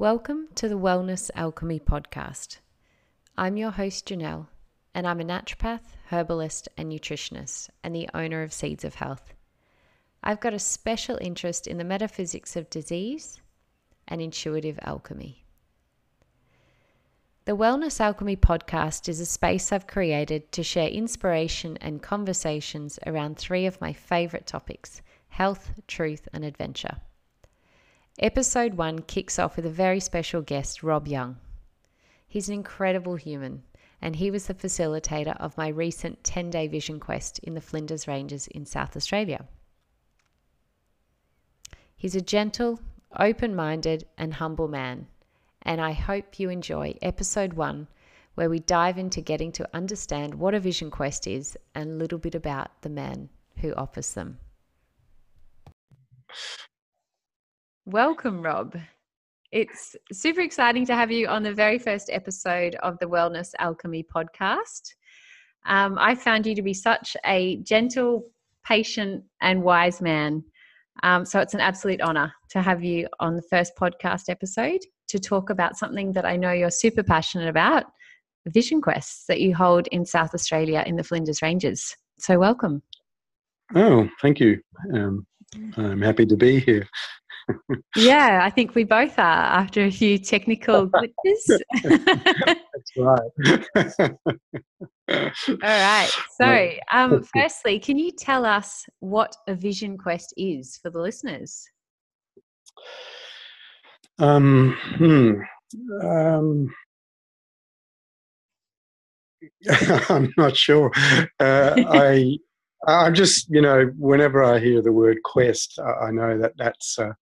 Welcome to the Wellness Alchemy podcast. I'm your host, Janelle, and I'm a naturopath, herbalist, and nutritionist, and the owner of Seeds of Health. I've got a special interest in the metaphysics of disease and intuitive alchemy. The Wellness Alchemy podcast is a space I've created to share inspiration and conversations around three of my favorite topics health, truth, and adventure. Episode 1 kicks off with a very special guest, Rob Young. He's an incredible human, and he was the facilitator of my recent 10 day vision quest in the Flinders Ranges in South Australia. He's a gentle, open minded, and humble man, and I hope you enjoy episode 1, where we dive into getting to understand what a vision quest is and a little bit about the man who offers them. Welcome, Rob. It's super exciting to have you on the very first episode of the Wellness Alchemy podcast. Um, I found you to be such a gentle, patient, and wise man. Um, so it's an absolute honor to have you on the first podcast episode to talk about something that I know you're super passionate about vision quests that you hold in South Australia in the Flinders Ranges. So, welcome. Oh, thank you. Um, I'm happy to be here yeah, I think we both are after a few technical glitches. That's right. All right. So, um, firstly, can you tell us what a vision quest is for the listeners? Um, hmm. um, I'm not sure. Uh, I I'm just, you know, whenever I hear the word quest, I know that that's a,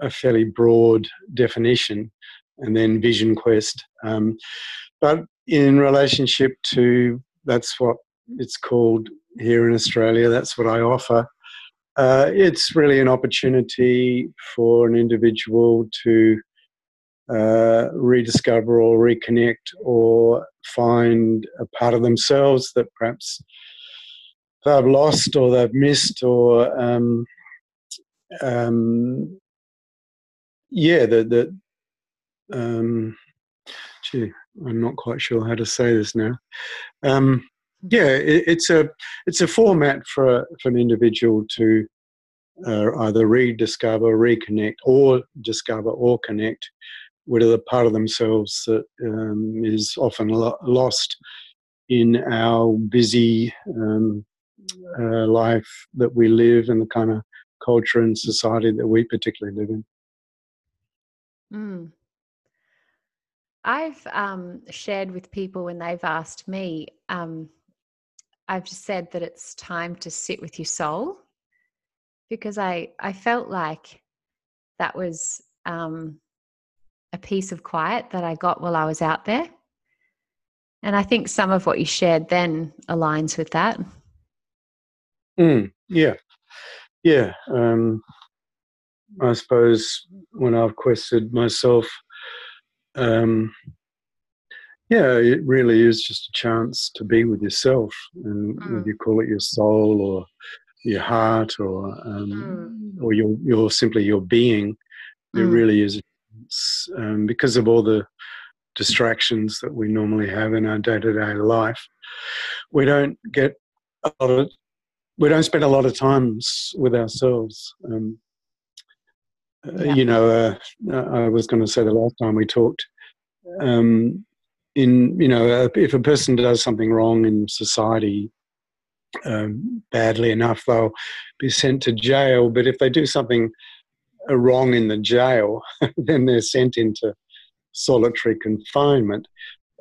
a fairly broad definition, and then vision quest. Um, but in relationship to that's what it's called here in Australia, that's what I offer. Uh, it's really an opportunity for an individual to uh, rediscover or reconnect or find a part of themselves that perhaps they've lost or they've missed or um, um, yeah the um, gee, I'm not quite sure how to say this now. Um, yeah, it, it's a it's a format for for an individual to uh, either rediscover, reconnect, or discover or connect with a part of themselves that um, is often lo- lost in our busy um, uh, life that we live and the kind of culture and society that we particularly live in. Mm. I've um, shared with people when they've asked me, um, I've just said that it's time to sit with your soul because I, I felt like that was um, a piece of quiet that I got while I was out there. And I think some of what you shared then aligns with that. Mm, yeah, yeah. Um, I suppose when I've quested myself, um, yeah, it really is just a chance to be with yourself, and mm. whether you call it your soul or your heart or um, mm. or your your simply your being, mm. it really is um, because of all the distractions that we normally have in our day to day life. We don't get a lot of we don't spend a lot of times with ourselves. Um, uh, yeah. You know, uh, I was going to say the last time we talked. Um, in you know, uh, if a person does something wrong in society, um, badly enough, they'll be sent to jail. But if they do something uh, wrong in the jail, then they're sent into solitary confinement,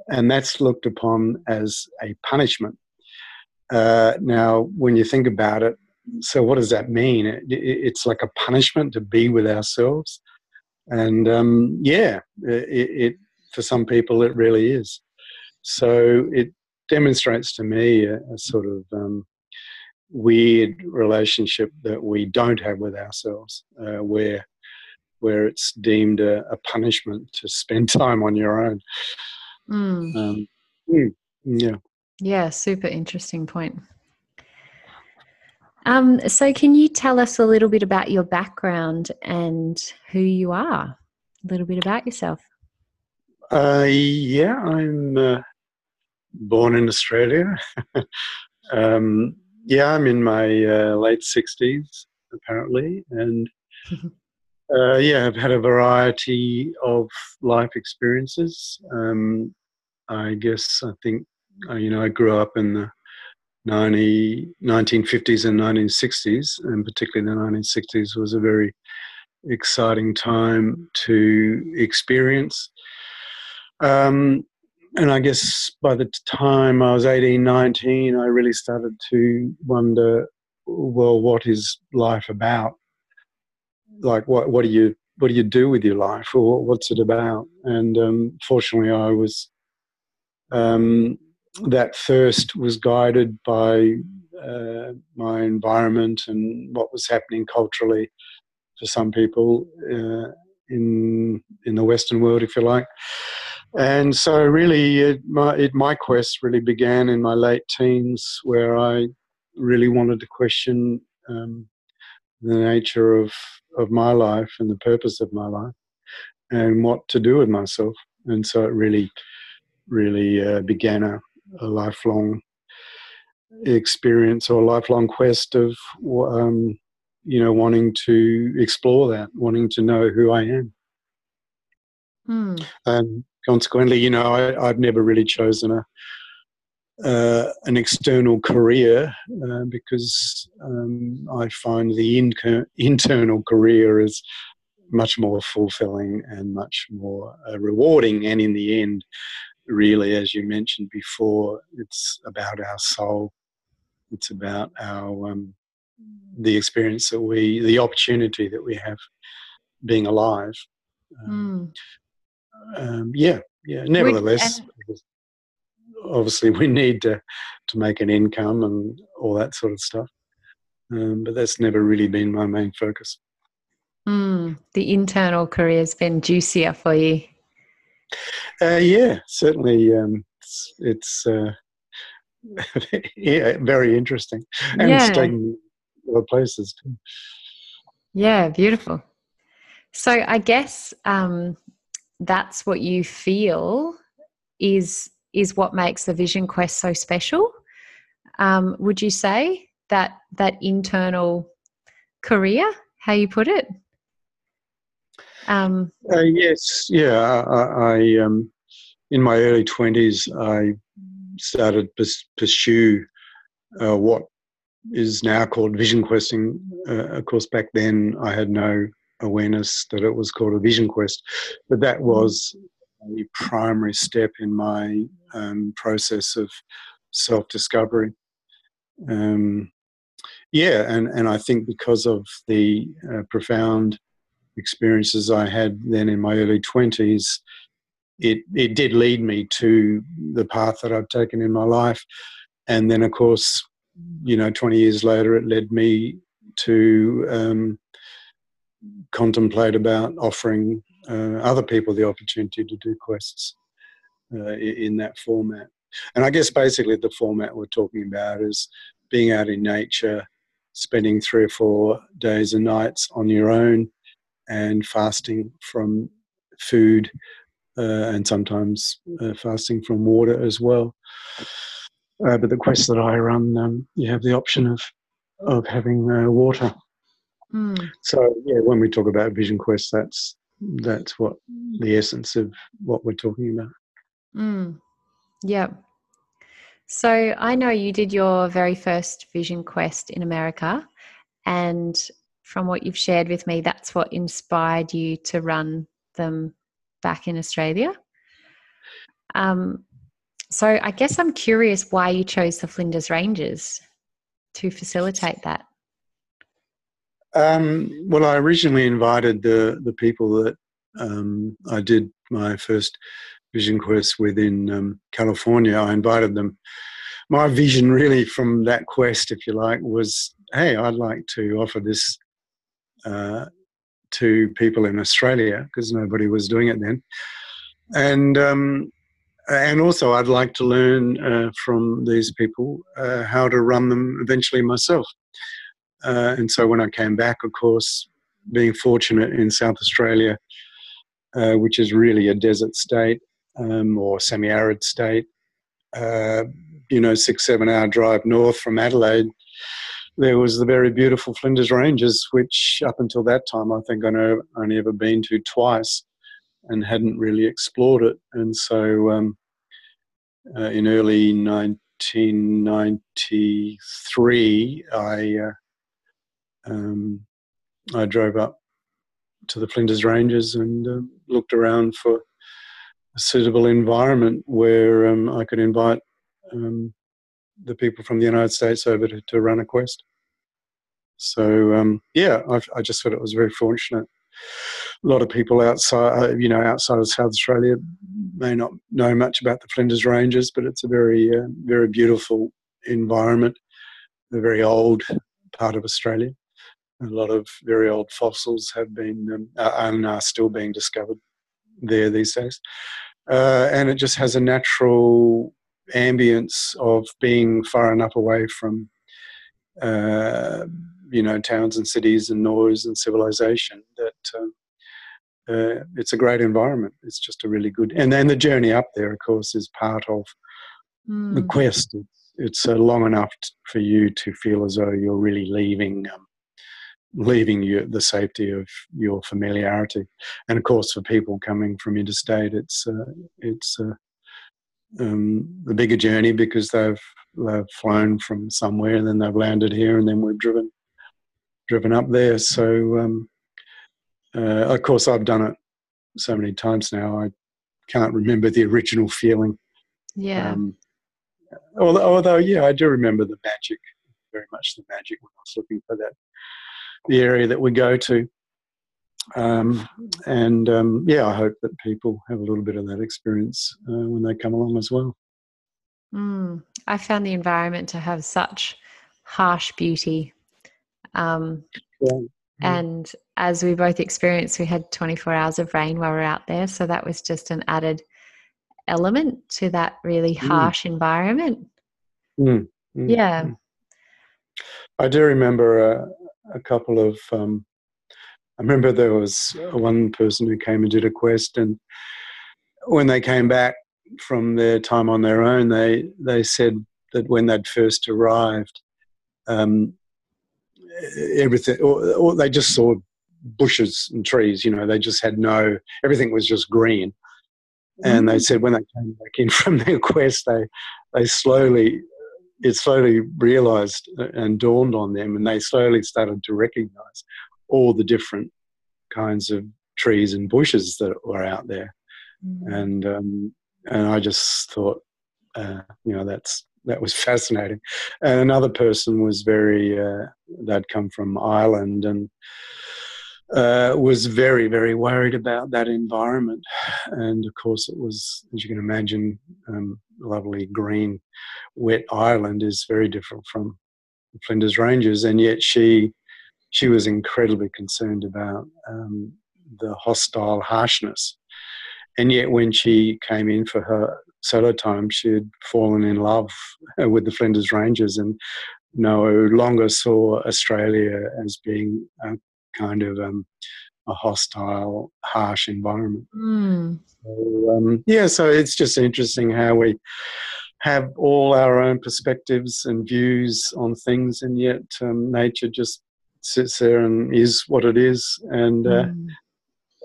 and that's looked upon as a punishment. Uh, now, when you think about it, so what does that mean? It, it, it's like a punishment to be with ourselves, and um, yeah, it, it, for some people it really is. So it demonstrates to me a, a sort of um, weird relationship that we don't have with ourselves, uh, where where it's deemed a, a, punishment to spend time on your own. Mm. Um, mm, yeah. Yeah, super interesting point. Um, so, can you tell us a little bit about your background and who you are? a little bit about yourself. Uh, yeah, I'm uh, born in Australia. um, yeah, I'm in my uh, late 60s, apparently. And uh, yeah, I've had a variety of life experiences. Um, I guess I think, uh, you know, I grew up in the 90, 1950s and 1960s, and particularly the 1960s was a very exciting time to experience. Um, and I guess by the time I was 18, 19, I really started to wonder, well, what is life about? Like, what, what do you what do you do with your life, or what's it about? And um, fortunately, I was um, that thirst was guided by uh, my environment and what was happening culturally for some people uh, in in the Western world, if you like. And so, really, it, my, it, my quest really began in my late teens, where I really wanted to question um, the nature of, of my life and the purpose of my life and what to do with myself. And so, it really, really uh, began a, a, lifelong experience or a lifelong quest of, um, you know, wanting to explore that, wanting to know who I am. Hmm. And consequently, you know, I, have never really chosen a uh, an external career uh, because um, I find the in- internal career is much more fulfilling and much more uh, rewarding. And in the end, really, as you mentioned before, it's about our soul. It's about our um, the experience that we, the opportunity that we have being alive. Um, mm um, yeah, yeah. Nevertheless, obviously, we need to to make an income and all that sort of stuff. Um, but that's never really been my main focus. Mm, the internal career has been juicier for you. Uh, yeah, certainly. Um, it's, it's uh, yeah, very interesting, and yeah. it's taken a lot of places too. Yeah, beautiful. So I guess um, that's what you feel is is what makes the vision quest so special um, would you say that that internal career how you put it um, uh, yes yeah i, I um, in my early 20s i started to pursue uh, what is now called vision questing uh, of course back then i had no awareness that it was called a vision quest. But that was a primary step in my um, process of self discovery. Um, yeah, and, and I think because of the uh, profound experiences I had then in my early 20s, it, it did lead me to the path that I've taken in my life. And then, of course, you know, 20 years later, it led me to um, contemplate about offering uh, other people the opportunity to do quests uh, in that format. And I guess basically the format we're talking about is being out in nature, spending three or four days and nights on your own, and fasting from food uh, and sometimes uh, fasting from water as well. Uh, but the quest that I run, um, you have the option of of having uh, water Mm. So yeah, when we talk about Vision Quest, that's that's what the essence of what we're talking about. Mm. Yeah. So I know you did your very first Vision Quest in America, and from what you've shared with me, that's what inspired you to run them back in Australia. Um, so I guess I'm curious why you chose the Flinders Ranges to facilitate that. Um, well, I originally invited the the people that um, I did my first vision quest with in um, California. I invited them. My vision, really, from that quest, if you like, was, hey, I'd like to offer this uh, to people in Australia because nobody was doing it then, and um, and also I'd like to learn uh, from these people uh, how to run them eventually myself. Uh, and so when I came back, of course, being fortunate in South Australia, uh, which is really a desert state um, or semi-arid state. Uh, you know, six seven hour drive north from Adelaide. There was the very beautiful Flinders Ranges, which up until that time I think I know only ever been to twice, and hadn't really explored it. And so, um, uh, in early 1993, I uh, um, I drove up to the Flinders Ranges and uh, looked around for a suitable environment where um, I could invite um, the people from the United States over to, to run a quest. So um, yeah, I, I, just thought it was very fortunate. A lot of people outside, you know, outside of South Australia may not know much about the Flinders Ranges, but it's a very, uh, very beautiful environment. A very old part of Australia. A lot of very old fossils have been um, and are still being discovered there these days. Uh, and it just has a natural ambience of being far enough away from, uh, you know, towns and cities and noise and civilization that um, uh, it's a great environment. It's just a really good, and then the journey up there, of course, is part of mm. the hmm. quest. It's, it's uh, long enough t- for you to feel as though you're really leaving um, leaving you the safety of your familiarity. And of course, for people coming from interstate, it's uh, it's uh, um, the bigger journey because they've they've flown from somewhere and then they've landed here and then we've driven driven up there. So um, uh, of course, I've done it so many times now. I can't remember the original feeling. Yeah. Um, although, although, yeah, I do remember the magic, very much the magic when I was looking for that the area that we go to. Um, and um, yeah, I hope that people have a little bit of that experience uh, when they come along as well. Mm, I found the environment to have such harsh beauty. Um, yeah. And as we both experienced, we had 24 hours of rain while we were out there. So that was just an added element to that really mm. harsh mm. environment. Mm. Yeah. Mm. I do remember uh, a couple of. Um, I remember there was one person who came and did a quest, and when they came back from their time on their own, they they said that when they'd first arrived, um, everything, or, or they just saw bushes and trees. You know, they just had no. Everything was just green. And they mm. said when they came back in from their quest, they they slowly it slowly realized and dawned on them, and they slowly started to recognize all the different kinds of trees and bushes that were out there. Mm-hmm. And um, and I just thought, uh, you know, that's that was fascinating. And another person was very uh, they'd come from Ireland and uh, was very, very worried about that environment. And of course, it was, as you can imagine, um, lovely green, wet Ireland is very different from the Flinders Ranges. And yet, she she was incredibly concerned about um, the hostile harshness. And yet, when she came in for her solo time, she had fallen in love with the Flinders Ranges and no longer saw Australia as being a kind of um, a hostile, harsh environment. Mm. So, um, yeah, so it's just interesting how we have all our own perspectives and views on things, and yet um, nature just sits there and is what it is, and uh, mm.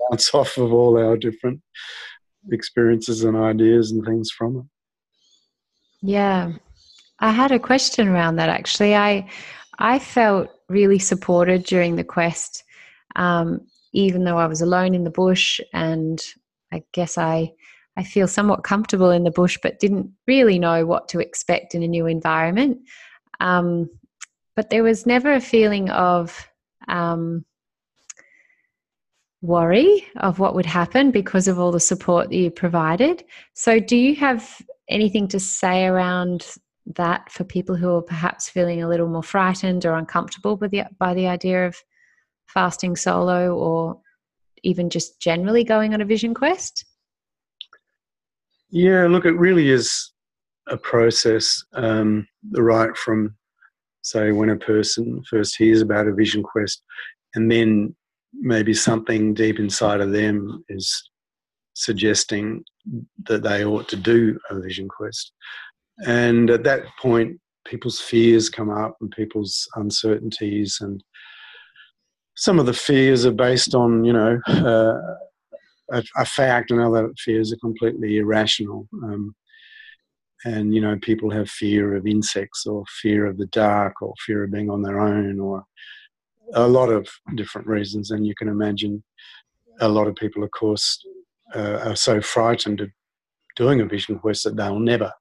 bounce off of all our different experiences and ideas and things from it. Yeah, I had a question around that actually. I I felt really supported during the quest, um, even though I was alone in the bush, and I guess I I feel somewhat comfortable in the bush, but didn't really know what to expect in a new environment. Um, but there was never a feeling of um, worry of what would happen because of all the support that you provided. So, do you have anything to say around that for people who are perhaps feeling a little more frightened or uncomfortable by the, by the idea of fasting solo or even just generally going on a vision quest? Yeah, look, it really is a process, um, right from, say, when a person first hears about a vision quest, and then maybe something deep inside of them is suggesting that they ought to do a vision quest. And at that point, people's fears come up and people's uncertainties and some of the fears are based on you know uh, a, a, fact and other fears are completely irrational um, and you know people have fear of insects or fear of the dark or fear of being on their own or a lot of different reasons and you can imagine a lot of people of course uh, are so frightened of doing a vision quest that they'll never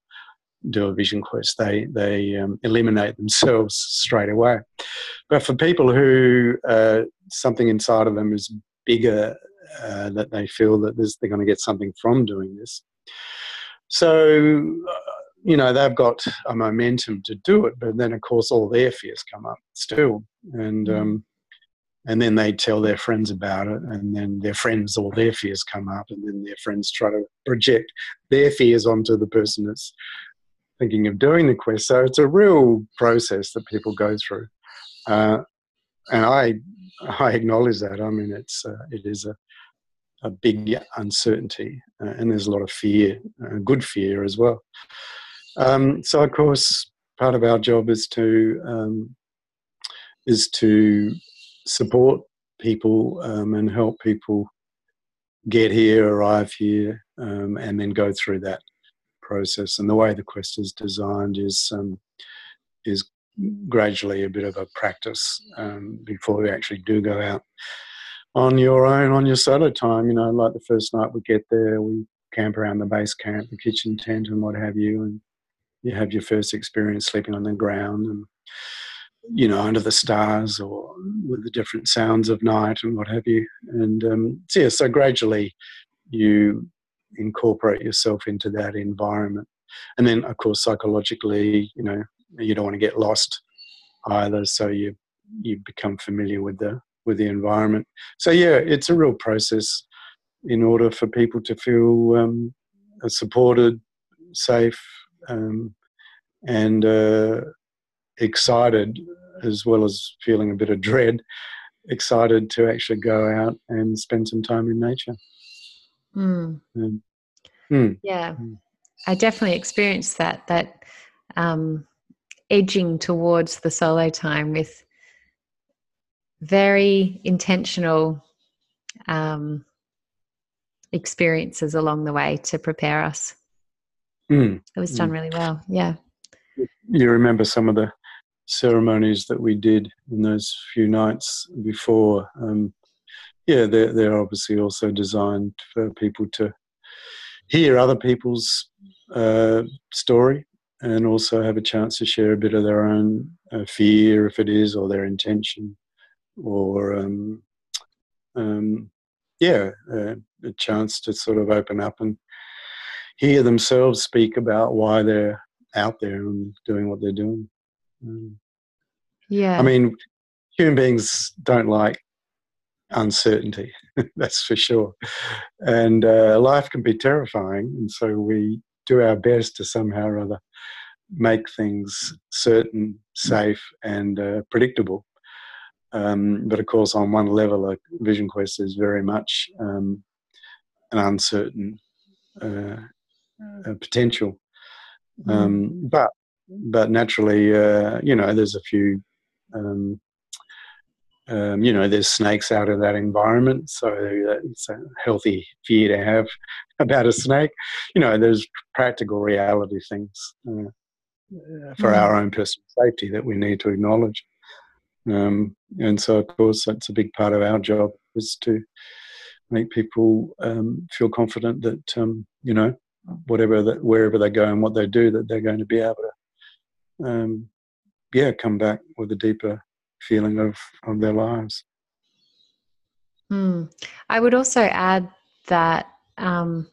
do a vision quest. They they um, eliminate themselves straight away. But for people who uh, something inside of them is bigger, uh, that they feel that they're going to get something from doing this. So you know they've got a momentum to do it, but then of course all their fears come up still, and. Mm. Um, and then they tell their friends about it and then their friends all their fears come up and then their friends try to project their fears onto the person that's thinking of doing the quest. So it's a real process that people go through, uh, and I I acknowledge that. I mean, it's uh, it is a a big uncertainty, uh, and there's a lot of fear, uh, good fear as well. Um, so of course, part of our job is to um, is to support people um, and help people get here, arrive here, um, and then go through that process. And the way the quest is designed is um, is gradually a bit of a practice um, before you actually do go out on your own on your solo time. You know, like the first night we get there, we camp around the base camp, the kitchen tent, and what have you, and you have your first experience sleeping on the ground and you know under the stars or with the different sounds of night and what have you and um, so yeah so gradually you incorporate yourself into that environment. And then, of course, psychologically, you know, you don't want to get lost either. So you you become familiar with the with the environment. So yeah, it's a real process in order for people to feel um, supported, safe, um, and uh, excited, as well as feeling a bit of dread. Excited to actually go out and spend some time in nature. Mm. Um, mm. Yeah, mm. I definitely experienced that. That um, edging towards the solo time with very intentional um, experiences along the way to prepare us. Mm. It was done mm. really well. Yeah. You remember some of the ceremonies that we did in those few nights before. Um, yeah, they're, they're obviously also designed for people to hear other people's uh, story and also have a chance to share a bit of their own uh, fear, if it is, or their intention, or um, um, yeah, uh, a chance to sort of open up and hear themselves speak about why they're out there and doing what they're doing. Um, yeah, I mean, human beings don't like uncertainty, that's for sure. And uh, life can be terrifying, and so we do our best to somehow or other make things certain, safe, and uh, predictable. Um, but of course, on one level, a vision quest is very much um, an uncertain uh, potential. Mm. Um, but but naturally, uh, you know, there's a few um, um, you know, there's snakes out of that environment, so it's a healthy fear to have about a snake. You know, there's practical reality things uh, for mm. our own personal safety that we need to acknowledge. Um, and so, of course, that's a big part of our job is to make people um, feel confident that um, you know whatever that wherever they go and what they do that they're going to be able to um, yeah come back with a deeper feeling of, of their lives. Mm. I would also add that um,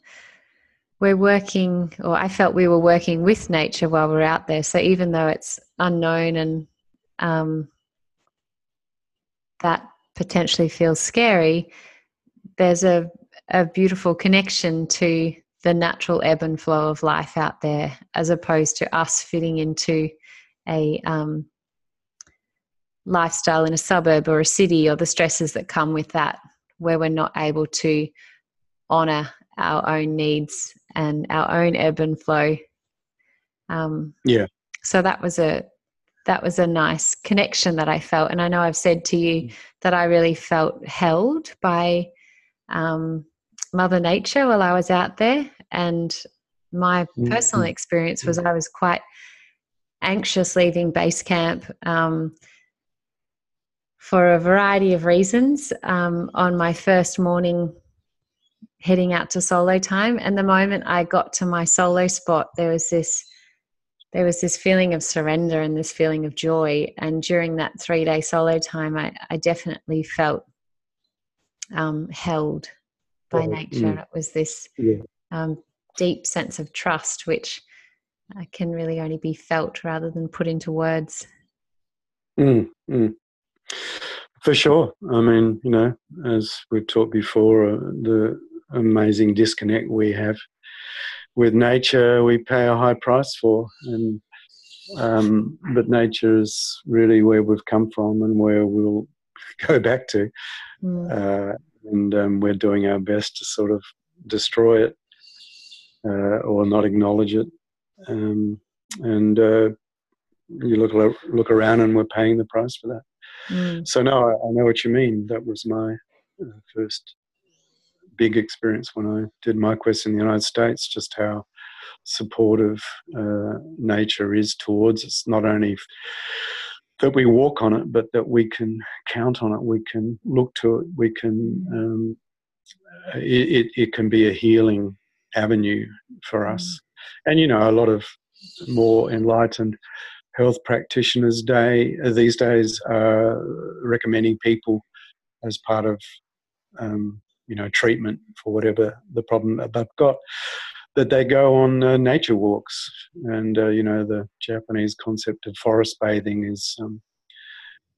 we're working, or I felt we were working with nature while we're out there. So even though it's unknown and um, that potentially feels scary, there's a, a beautiful connection to the natural ebb and flow of life out there, as opposed to us fitting into a um, lifestyle in a suburb or a city or the stresses that come with that, where we're not able to honor our own needs and our own ebb and flow. Um, yeah. So that was a that was a nice connection that I felt, and I know I've said to you mm. that I really felt held by um, Mother Nature while I was out there, and my mm-hmm. personal experience was I was quite anxious leaving base camp. Um, for a variety of reasons um, on my first morning heading out to solo time and the moment i got to my solo spot there was this there was this feeling of surrender and this feeling of joy and during that three day solo time i, I definitely felt um, held by oh, nature mm. it was this yeah. Um, deep sense of trust which uh, can really only be felt rather than put into words mm, mm. For sure. I mean, you know, as we've talked before, uh, the amazing disconnect we have with nature, we pay a high price for. And um, but nature is really where we've come from and where we'll go back to. Mm. Uh, and um, we're doing our best to sort of destroy it or not acknowledge it. Um, and uh, you look look around, and we're paying the price for that. Mm. So no, I, I, know what you mean. That was my uh, first big experience when I did my quest in the United States. Just how supportive uh, nature is towards us. Not only that we walk on it, but that we can count on it. We can look to it. We can. Um, it, it, it can be a healing avenue for us. Mm. And you know, a lot of more enlightened health practitioners day these days are recommending people as part of um, you know treatment for whatever the problem that they've got that they go on uh, nature walks and uh, you know the japanese concept of forest bathing is um,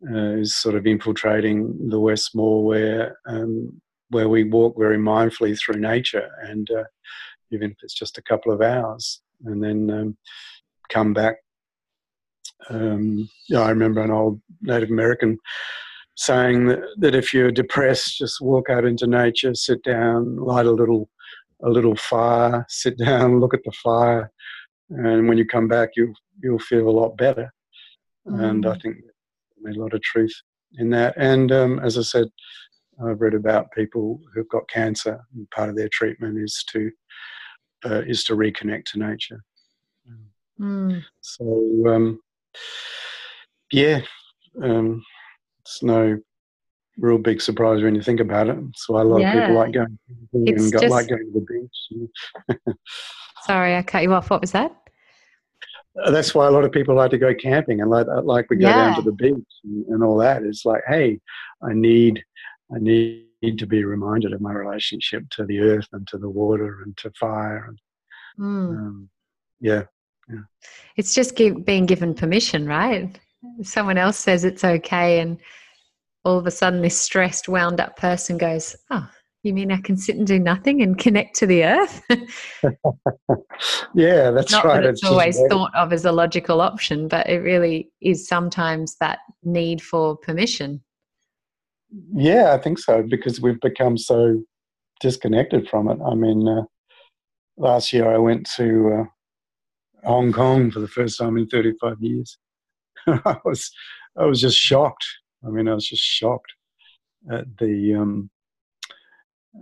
uh, is sort of infiltrating the west more where um, where we walk very mindfully through nature and uh, even if it's just a couple of hours and then um, come back um, yeah, I remember an old Native American saying that, that if you're depressed, just walk out into nature, sit down, light a little a little fire, sit down, look at the fire, and when you come back, you you'll feel a lot better. Mm. And I mm. think there's a lot of truth in that. And um, as I said, I've read about people who've got cancer, and part of their treatment is to uh, is to reconnect to nature. Mm. So um, yeah, um, it's no real big surprise when you think about it. So a lot yeah. of people like going it's and got, just... like going to the beach. Sorry, I cut you off. What was that? Uh, that's why a lot of people like to go camping and like, like we go yeah. down to the beach and, and, all that. It's like, hey, I need, I need to be reminded of my relationship to the earth and to the water and to fire. And, mm. um, yeah, yeah. It's just give, being given permission, right? Someone else says it's okay, and all of a sudden, this stressed, wound up person goes, Oh, you mean I can sit and do nothing and connect to the earth? yeah, that's Not right. That it's, it's always thought of as a logical option, but it really is sometimes that need for permission. Yeah, I think so because we've become so disconnected from it. I mean, uh, last year I went to uh, Hong Kong for the first time in 35 years. I was I was just shocked. I mean, I was just shocked at the um,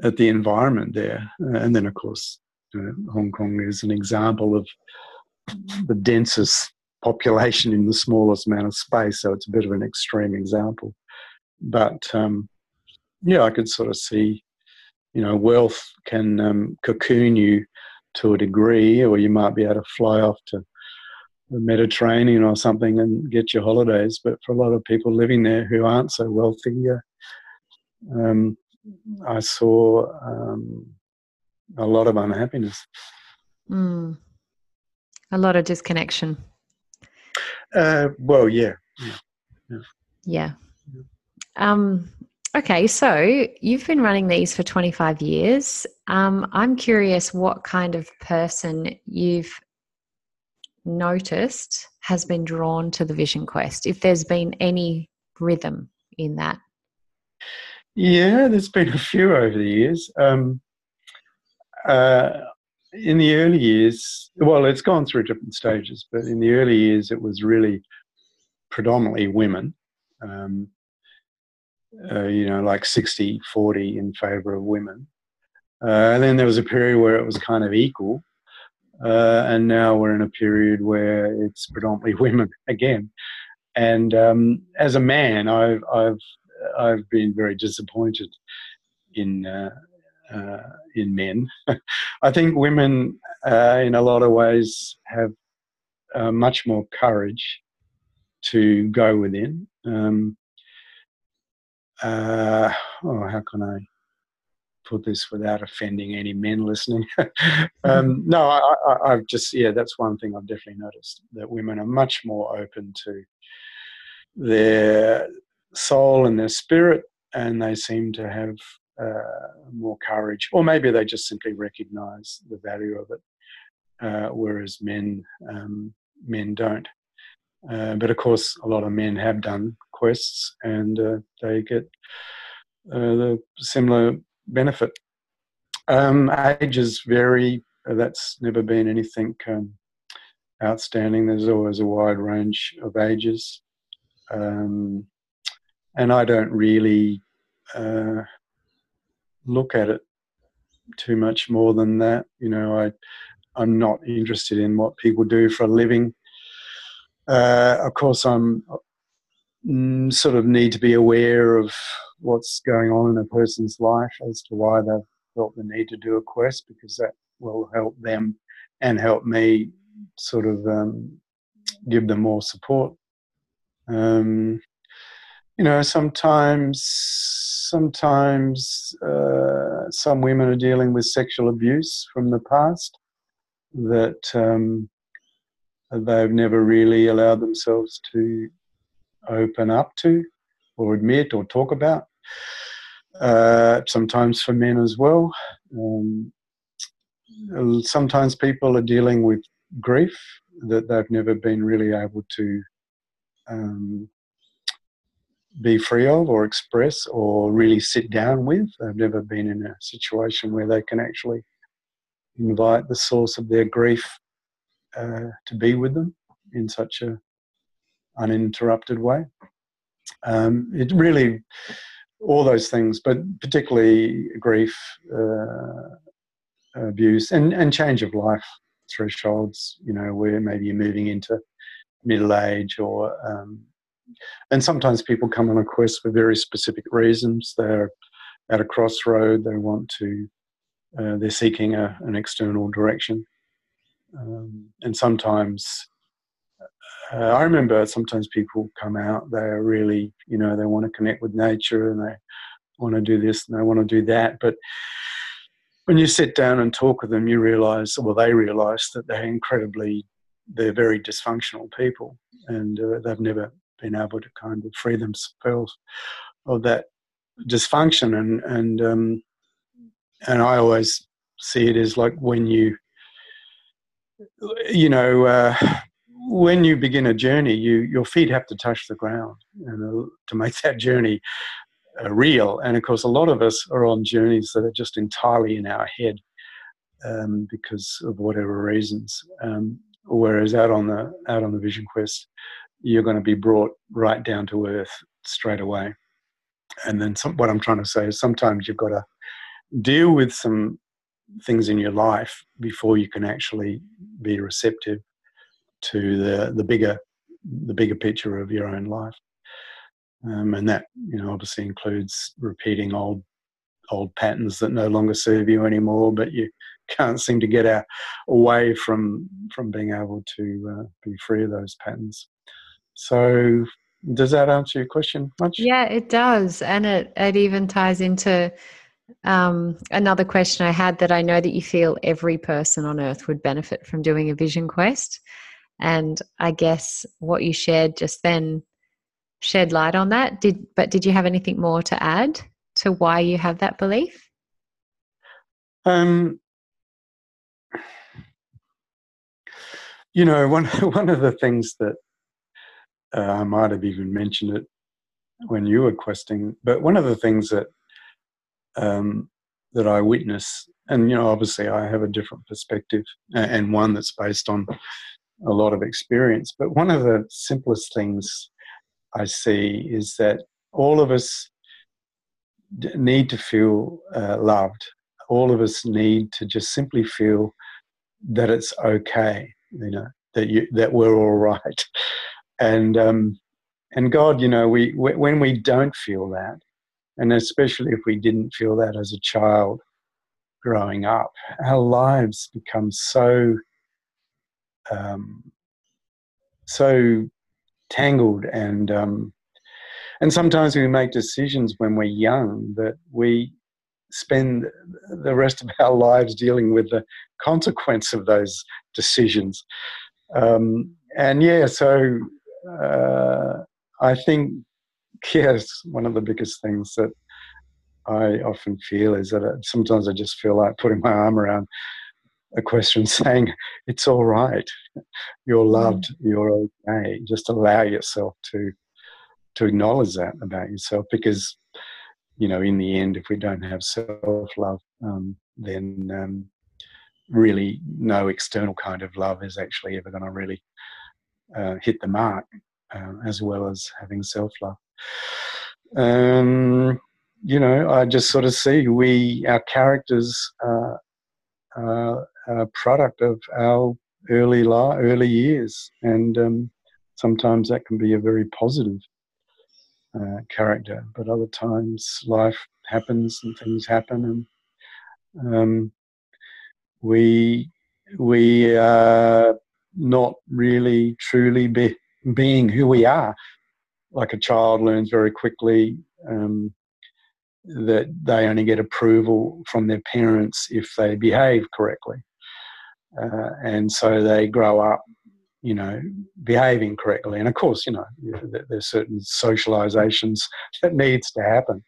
at the environment there, and then of course, know, Hong Kong is an example of the densest population in the smallest amount of space, so it's a bit of an extreme example. But um, yeah, I could sort of see, you know, wealth can um, cocoon you to a degree, or you might be able to fly off to the Mediterranean or something and get your holidays. But for a lot of people living there who aren't so wealthy, um, I saw um, a lot of unhappiness. Mm. A lot of disconnection. Uh, well, yeah. Yeah. yeah. yeah. Um, Okay, so you've been running these for 25 years. Um, I'm curious what kind of person you've noticed has been drawn to the Vision Quest, if there's been any rhythm in that. Yeah, there's been a few over the years. Um, uh, in the early years, well, it's gone through different stages, but in the early years, it was really predominantly women. Um, uh, you know, like 60 40 in favor of women. Uh, and then there was a period where it was kind of equal. Uh, and now we're in a period where it's predominantly women again. And um, as a man, I've, I've, I've been very disappointed in, uh, uh, in men. I think women, uh, in a lot of ways, have much more courage to go within. Um, uh, oh, how can I put this without offending any men listening? um, no, I, have just, yeah, that's one thing I've definitely noticed that women are much more open to their soul and their spirit, and they seem to have uh, more courage, or maybe they just simply recognize the value of it, uh, whereas men um, men don't. Uh, but of course, a lot of men have done quests and uh, they get uh, the similar benefit. Um, ages vary. Uh, that's never been anything um, outstanding. There's always a wide range of ages. Um, and I don't really uh, look at it too much more than that. You know, I, I'm not interested in what people do for a living. Uh, of course, I'm mm, sort of need to be aware of what's going on in a person's life as to why they've felt the need to do a quest because that will help them and help me sort of um, give them more support. Um, you know, sometimes, sometimes uh, some women are dealing with sexual abuse from the past that um, they've never really allowed themselves to open up to or admit or talk about. Uh, sometimes for men as well. Um, sometimes people are dealing with grief that they've never been really able to um, be free of or express or really sit down with. They've never been in a situation where they can actually invite the source of their grief uh, to be with them in such a uninterrupted way. Um, it really, all those things, but particularly grief, uh, abuse, and, and change of life thresholds, you know, where maybe you're moving into middle age or um, and sometimes people come on a quest for very specific reasons they're at a crossroad they want to uh, they're seeking a, an external direction um, and sometimes, uh, I remember sometimes people come out, they're really, you know, they want to connect with nature and they want to do this and they want to do that. But when you sit down and talk with them, you realize, well, they realize that they're incredibly, they're very dysfunctional people and uh, they've never been able to kind of free themselves of that dysfunction. And, and, um, and I always see it as like when you you know, uh, when you begin a journey, you your feet have to touch the ground and, uh, to make that journey uh, real. And of course, a lot of us are on journeys that are just entirely in our head um, because of whatever reasons. Um, whereas out on the out on the Vision Quest, you're going to be brought right down to earth straight away. And then some, what I'm trying to say is sometimes you've got to deal with some things in your life before you can actually be receptive to the the bigger the bigger picture of your own life. Um, and that you know obviously includes repeating old old patterns that no longer serve you anymore but you can't seem to get out away from from being able to uh, be free of those patterns. So does that answer your question much yeah it does. And it it even ties into um, another question I had that I know that you feel every person on earth would benefit from doing a vision quest. And I guess what you shared just then shed light on that. Did but did you have anything more to add to why you have that belief? Um, you know, one one of the things that uh, I might have even mentioned it when you were questing, but one of the things that um, that I witness and you know, obviously, I have a different perspective and one that's based on a lot of experience. But one of the simplest things I see is that all of us need to feel uh, loved. All of us need to just simply feel that it's okay. You know that you that we're all right, and um, and God, you know, we when we don't feel that, and especially if we didn't feel that as a child growing up, our lives become so um, so tangled and um, and sometimes we make decisions when we're young that we spend the rest of our lives dealing with the consequence of those decisions. Um, and yeah, so uh, I think yes, one of the biggest things that I often feel is that sometimes I just feel like putting my arm around a question saying, It's all right. You're mm. loved. You're okay. Just allow yourself to to acknowledge that about yourself because you know in the end if we don't have self love um, then um, really no external kind of love is actually ever going to really uh, hit the mark uh, as well as having self love um, you know i just sort of see we our characters are a product of our early life, early years. And um, sometimes that can be a very positive uh, character, but other times life happens and things happen, and um, we we are not really truly be, being who we are. Like a child learns very quickly um, that they only get approval from their parents if they behave correctly. Uh, and so they grow up you know, behaving correctly. And of course, you know, there's certain socializations that needs to happen.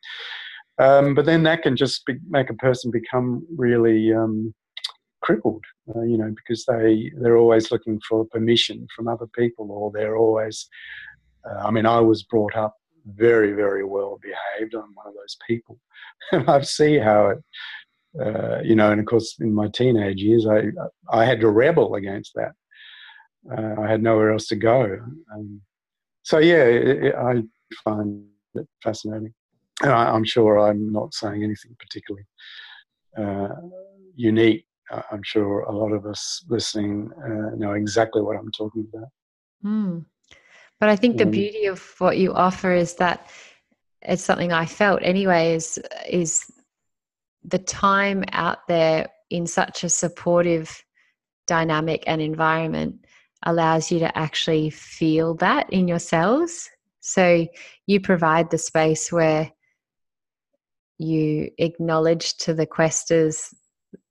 Um, but then that can just be, make a person become really um, crippled, uh, you know, because they they're always looking for permission from other people, or they're always. Uh, I mean, I was brought up very, very well behaved. I'm one of those people, and I see how it. Uh, you know, and of course, in my teenage years, I I had to rebel against that uh, I had nowhere else to go. Um, so yeah, it, it, I find it fascinating. And I, am sure I'm not saying anything particularly uh, unique. I'm sure a lot of us listening uh, know exactly what I'm talking about. Mm. But I think the beauty of what you offer is that it's something I felt anyway is is the time out there in such a supportive dynamic and environment allows you to actually feel that in yourselves. So you provide the space where you acknowledge to the questers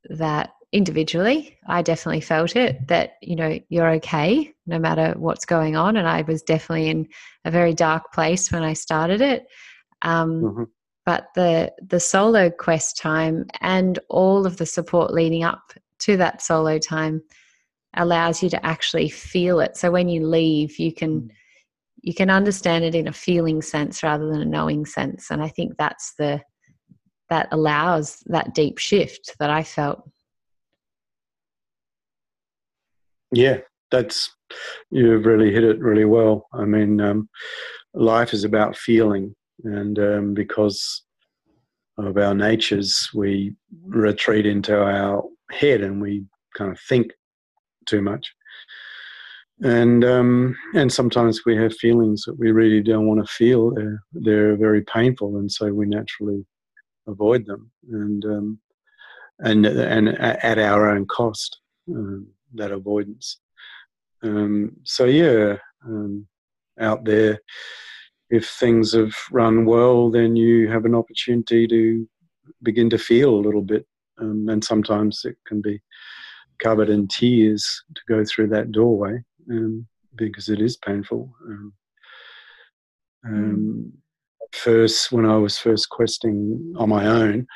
that individually i definitely felt it that you know you're okay no matter what's going on and i was definitely in a very dark place when i started it um, mm-hmm. but the the solo quest time and all of the support leading up to that solo time allows you to actually feel it so when you leave you can mm. you can understand it in a feeling sense rather than a knowing sense and i think that's the that allows that deep shift that i felt yeah that's you've really hit it really well i mean um, life is about feeling and um, because of our natures we retreat into our head and we kind of think too much. And um, and sometimes we have feelings that we really don't want to feel. They're, they're very painful, and so we naturally avoid them. And um, and and at our own cost, um, that avoidance. Um, so yeah, um, out there, if things have run well, then you have an opportunity to begin to feel a little bit, um, and sometimes it can be covered in tears to go through that doorway um, because it is painful. Um, um, first, when I was first questing on my own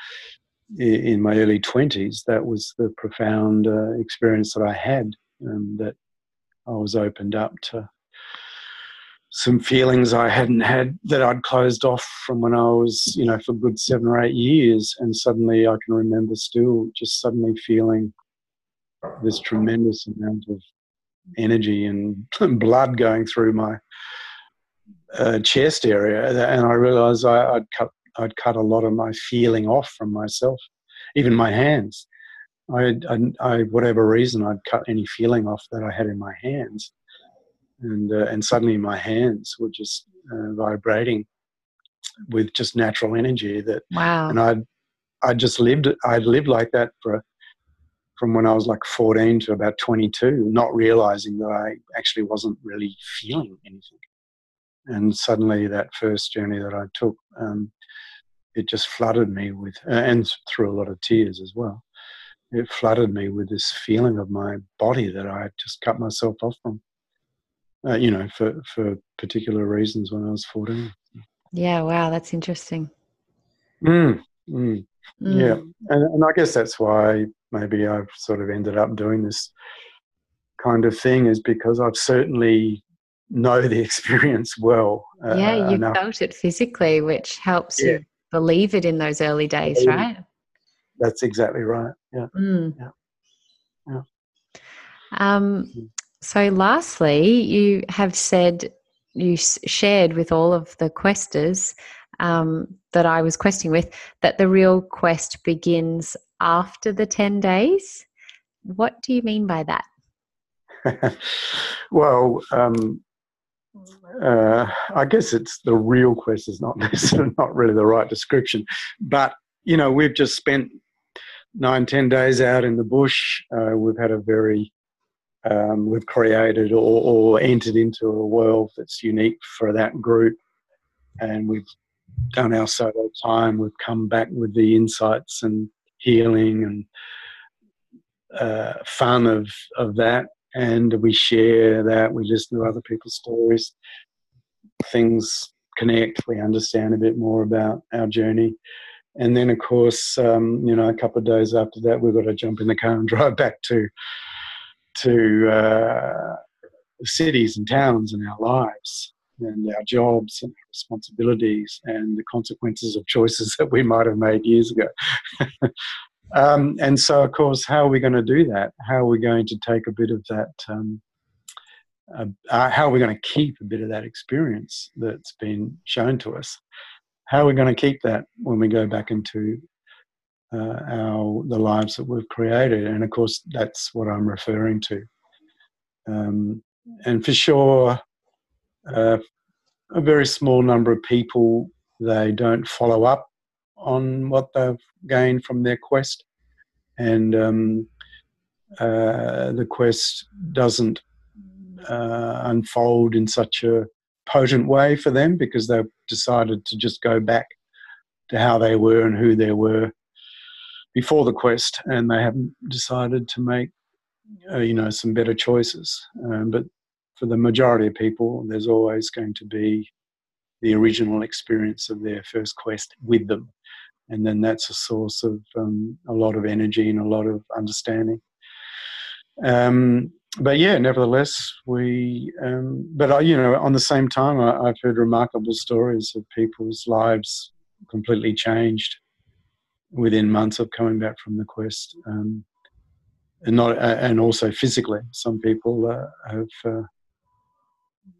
in my early 20s, that was the profound uh, experience that I had, and that I was opened up to some feelings I hadn't had that I'd closed off from when I was, you know, for good seven or eight years. And suddenly I can remember still just suddenly feeling this tremendous amount of energy and blood going through my uh, chest area. And I realized I, would cut, I'd cut a lot of my feeling off from myself, even my hands. I, I, I, whatever reason, I'd cut any feeling off that I had in my hands. And uh, and suddenly my hands were just uh, vibrating with just natural energy that wow. and i i just lived I'd lived like that for from when i was like 14 to about 22 not realizing that i actually wasn't really feeling anything and suddenly that first journey that i took um, it just flooded me with and through a lot of tears as well it flooded me with this feeling of my body that i had just cut myself off from uh, you know, for, for particular reasons when I was 14. Yeah, wow, that's interesting. Mm, mm, mm. Yeah, and, and I guess that's why maybe I've sort of ended up doing this kind of thing is because I've certainly know the experience well. Uh, yeah, you felt it physically, which helps yeah. you believe it in those early days, right? That's exactly right. Yeah. Mm. Yeah. yeah. Um, mm. So, lastly, you have said you shared with all of the questers um, that I was questing with that the real quest begins after the 10 days. What do you mean by that? well, um, uh, I guess it's the real quest is not this not really the right description, but you know we've just spent nine ten days out in the bush. Uh, we've had a very um, we've created or, or, entered into a world that's unique for that group. And we've done our solo time. We've come back with the insights and healing and uh, fun of, of that. And we share that. We listen to other people's stories. Things connect. We understand a bit more about our journey. And then, of course, um, you know, a couple of days after that, we've got to jump in the car and drive back to to uh, cities and towns and our lives and our jobs and our responsibilities and the consequences of choices that we might have made years ago. um, and so, of course, how are we going to do that? How are we going to take a bit of that? Um, uh, uh, how are we going to keep a bit of that experience that's been shown to us? How are we going to keep that when we go back into uh, our the lives that we've created, and of course that's what I'm referring to. Um, and for sure, uh, a very small number of people they don't follow up on what they've gained from their quest, and um, uh, the quest doesn't uh, unfold in such a potent way for them because they've decided to just go back to how they were and who they were before the quest, and they haven't decided to make uh, you know some better choices. Um, but for the majority of people, there's always going to be the original experience of their first quest with them, and then that's a source of um, a lot of energy and a lot of understanding. Um, but yeah, nevertheless, we. Um, but I, you know, on the same time, I, I've heard remarkable stories of people's lives completely changed within months of coming back from the quest, um, and not and also physically. Some people uh, have uh,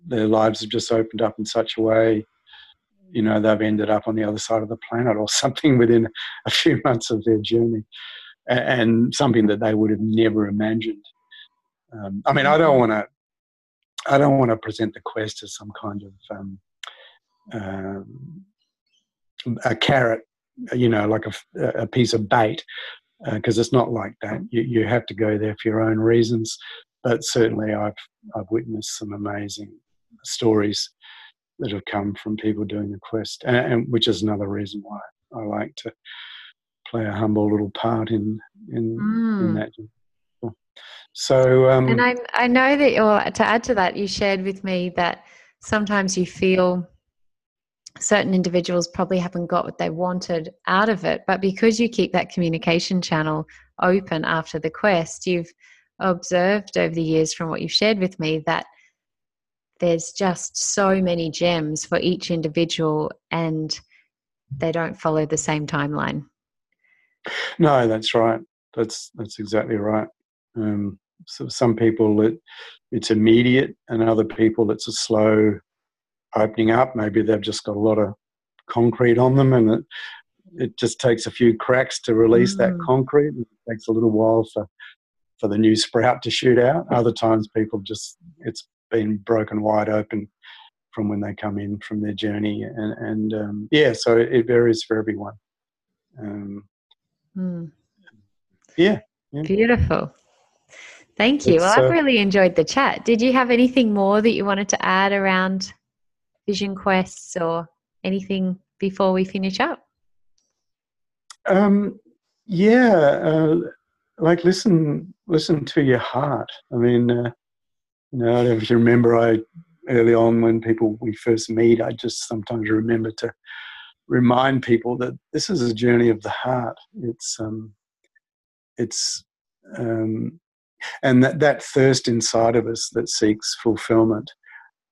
their lives have just opened up in such a way, you know, they've ended up on the other side of the planet or something within a few months of their journey, and something that they would have never imagined. Um, I mean, I don't want to. I don't want to present the quest as some kind of um, um, a carrot you know, like a, a piece of bait, because uh, it's not like that. You, you have to go there for your own reasons. But certainly, I've I've witnessed some amazing stories that have come from people doing the quest, and, and which is another reason why I like to play a humble little part in in, mm. in that. So, um, and I I know that, or to add to that, you shared with me that sometimes you feel certain individuals probably haven't got what they wanted out of it. But because you keep that communication channel open after the quest, you've observed over the years from what you've shared with me that there's just so many gems for each individual and they don't follow the same timeline. No, that's right. That's that's exactly right. Um, so some people it it's immediate, and other people it's a slow opening up. Maybe they've just got a lot of concrete on them, and it it just takes a few cracks to release mm. that concrete. It takes a little while for for the new sprout to shoot out. Other times, people just it's been broken wide open from when they come in from their journey, and and um, yeah, so it varies for everyone. Um, mm. yeah, yeah, beautiful. Thank you. It's, well, I've uh, really enjoyed the chat. Did you have anything more that you wanted to add around Vision Quests or anything before we finish up? Um, yeah, uh, like listen, listen to your heart. I mean, uh, know, I don't know if you remember, I early on when people we first meet, I just sometimes remember to remind people that this is a journey of the heart. It's um, it's um, and that that thirst inside of us that seeks fulfillment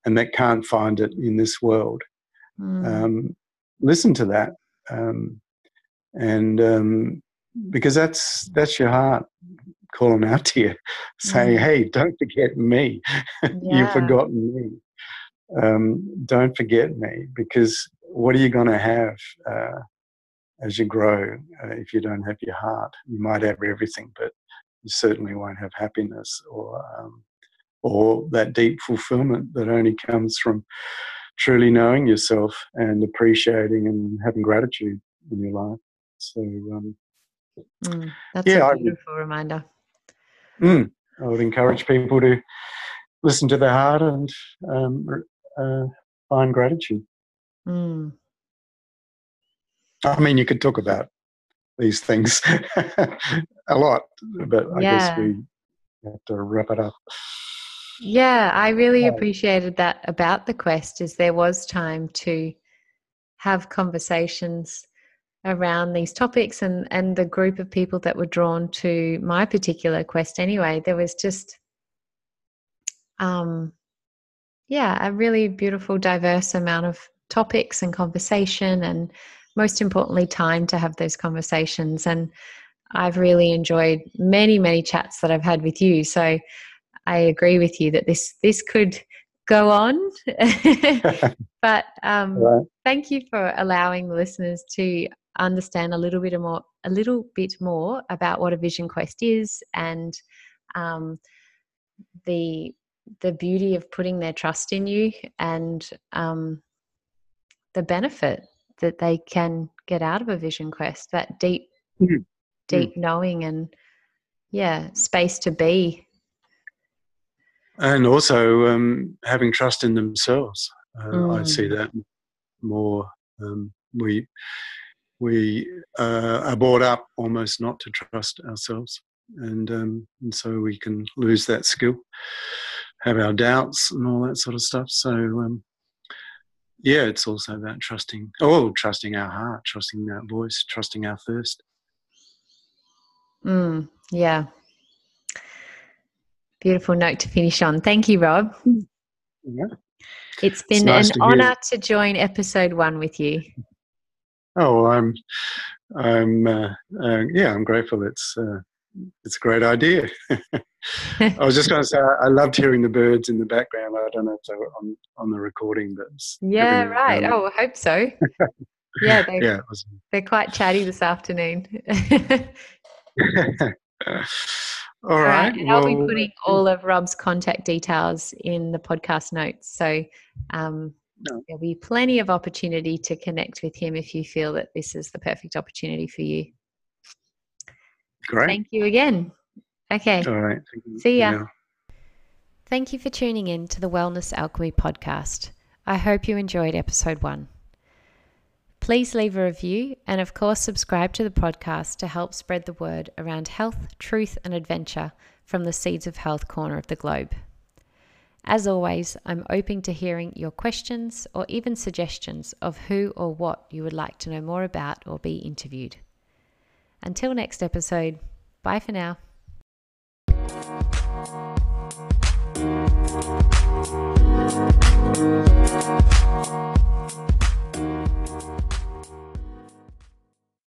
and that can't find it in this world. Mm. Um, listen to that, um, and um, because that's that's your heart calling out to you, saying, mm. "Hey, don't forget me. Yeah. You've forgotten me. Um, don't forget me." Because what are you going to have uh, as you grow uh, if you don't have your heart? You might have everything, but you certainly won't have happiness or um, or that deep fulfillment that only comes from truly knowing yourself and appreciating and having gratitude in your life. So, um, mm, that's yeah, a beautiful I reminder. Mm, I would encourage people to listen to their heart and um, uh, find gratitude. Mm. I mean, you could talk about these things a lot, but I yeah. guess we have to wrap it up. Yeah, I really appreciated that about the quest is there was time to have conversations around these topics and and the group of people that were drawn to my particular quest anyway. There was just um yeah a really beautiful diverse amount of topics and conversation and most importantly time to have those conversations. And i've really enjoyed many many chats that i've had with you. So i agree with you that this this could go on but um, right. thank you for allowing the listeners to understand a little bit more a little bit more about what a vision quest is and um, the the beauty of putting their trust in you and um, the benefit that they can get out of a vision quest that deep mm-hmm. deep knowing and yeah space to be and also um, having trust in themselves uh, mm. i see that more um, we we uh, are brought up almost not to trust ourselves and, um, and so we can lose that skill have our doubts and all that sort of stuff so um, yeah, it's also about trusting, oh, trusting our heart, trusting that voice, trusting our thirst. Mm, yeah. Beautiful note to finish on. Thank you, Rob. Yeah. It's been it's nice an honor to join episode one with you. Oh, I'm, I'm, uh, uh, yeah, I'm grateful. It's, uh, it's a great idea. I was just going to say, I loved hearing the birds in the background. I don't know if they were on, on the recording, but yeah, right. Oh, I hope so. yeah, they, yeah, they're quite chatty this afternoon. all right. And well, I'll be putting all of Rob's contact details in the podcast notes. So um, no. there'll be plenty of opportunity to connect with him if you feel that this is the perfect opportunity for you. Great. Thank you again. Okay. All right. See ya. Thank you for tuning in to the Wellness Alchemy podcast. I hope you enjoyed episode one. Please leave a review and, of course, subscribe to the podcast to help spread the word around health, truth, and adventure from the Seeds of Health corner of the globe. As always, I'm open to hearing your questions or even suggestions of who or what you would like to know more about or be interviewed. Until next episode, bye for now.